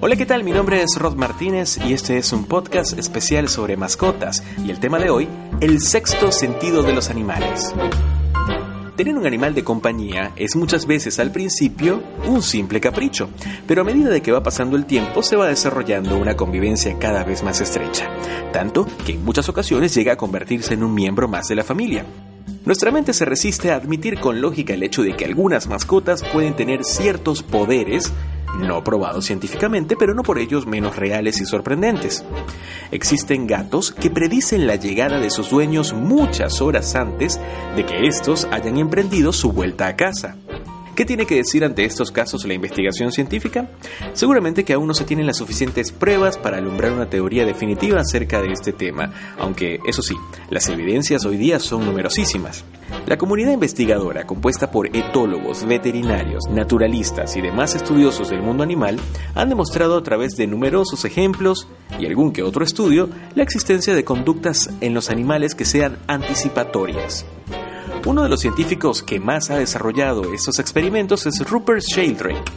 Hola, ¿qué tal? Mi nombre es Rod Martínez y este es un podcast especial sobre mascotas y el tema de hoy, el sexto sentido de los animales. Tener un animal de compañía es muchas veces al principio un simple capricho, pero a medida de que va pasando el tiempo se va desarrollando una convivencia cada vez más estrecha, tanto que en muchas ocasiones llega a convertirse en un miembro más de la familia. Nuestra mente se resiste a admitir con lógica el hecho de que algunas mascotas pueden tener ciertos poderes no probados científicamente, pero no por ellos menos reales y sorprendentes. Existen gatos que predicen la llegada de sus dueños muchas horas antes de que estos hayan emprendido su vuelta a casa. ¿Qué tiene que decir ante estos casos la investigación científica? Seguramente que aún no se tienen las suficientes pruebas para alumbrar una teoría definitiva acerca de este tema, aunque eso sí, las evidencias hoy día son numerosísimas. La comunidad investigadora, compuesta por etólogos, veterinarios, naturalistas y demás estudiosos del mundo animal, han demostrado a través de numerosos ejemplos y algún que otro estudio la existencia de conductas en los animales que sean anticipatorias. Uno de los científicos que más ha desarrollado estos experimentos es Rupert Sheldrake,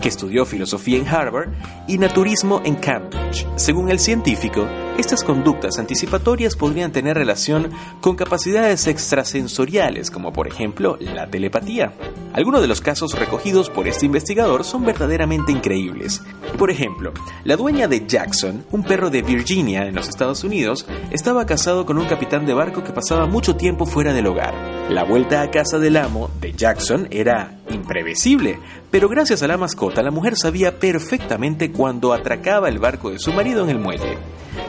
que estudió filosofía en Harvard y naturismo en Cambridge. Según el científico, estas conductas anticipatorias podrían tener relación con capacidades extrasensoriales, como por ejemplo la telepatía. Algunos de los casos recogidos por este investigador son verdaderamente increíbles. Por ejemplo, la dueña de Jackson, un perro de Virginia en los Estados Unidos, estaba casado con un capitán de barco que pasaba mucho tiempo fuera del hogar. La vuelta a casa del amo de Jackson era imprevisible, pero gracias a la mascota la mujer sabía perfectamente cuando atracaba el barco de su marido en el muelle.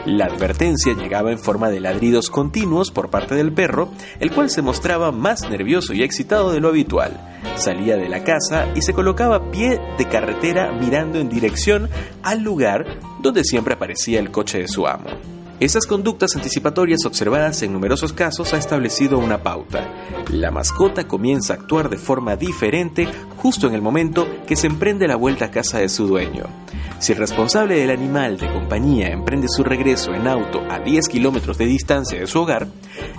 La advertencia llegaba en forma de ladridos continuos por parte del perro, el cual se mostraba más nervioso y excitado de lo habitual. Salía de la casa y se colocaba a pie de carretera mirando en dirección al lugar donde siempre aparecía el coche de su amo. Esas conductas anticipatorias observadas en numerosos casos ha establecido una pauta. La mascota comienza a actuar de forma diferente justo en el momento que se emprende la vuelta a casa de su dueño. Si el responsable del animal de compañía emprende su regreso en auto a 10 kilómetros de distancia de su hogar,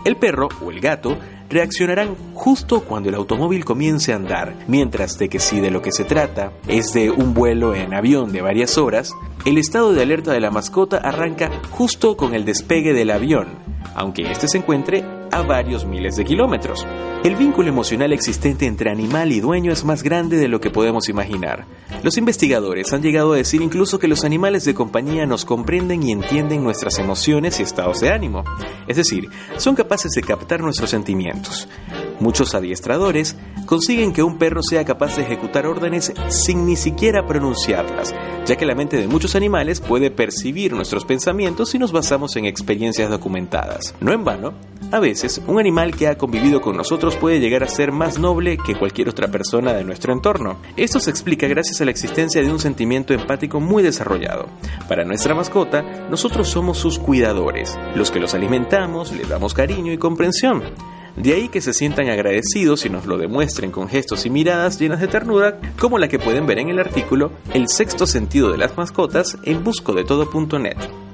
el perro o el gato reaccionarán justo cuando el automóvil comience a andar, mientras de que si de lo que se trata es de un vuelo en avión de varias horas, el estado de alerta de la mascota arranca justo con el despegue del avión, aunque éste se encuentre a varios miles de kilómetros. El vínculo emocional existente entre animal y dueño es más grande de lo que podemos imaginar. Los investigadores han llegado a decir incluso que los animales de compañía nos comprenden y entienden nuestras emociones y estados de ánimo. Es decir, son capaces de captar nuestros sentimientos. Muchos adiestradores consiguen que un perro sea capaz de ejecutar órdenes sin ni siquiera pronunciarlas, ya que la mente de muchos animales puede percibir nuestros pensamientos si nos basamos en experiencias documentadas. No en vano, a veces un animal que ha convivido con nosotros puede llegar a ser más noble que cualquier otra persona de nuestro entorno. Esto se explica gracias a la existencia de un sentimiento empático muy desarrollado. Para nuestra mascota, nosotros somos sus cuidadores, los que los alimentamos, les damos cariño y comprensión. De ahí que se sientan agradecidos y nos lo demuestren con gestos y miradas llenas de ternura, como la que pueden ver en el artículo El sexto sentido de las mascotas en buscodetodo.net.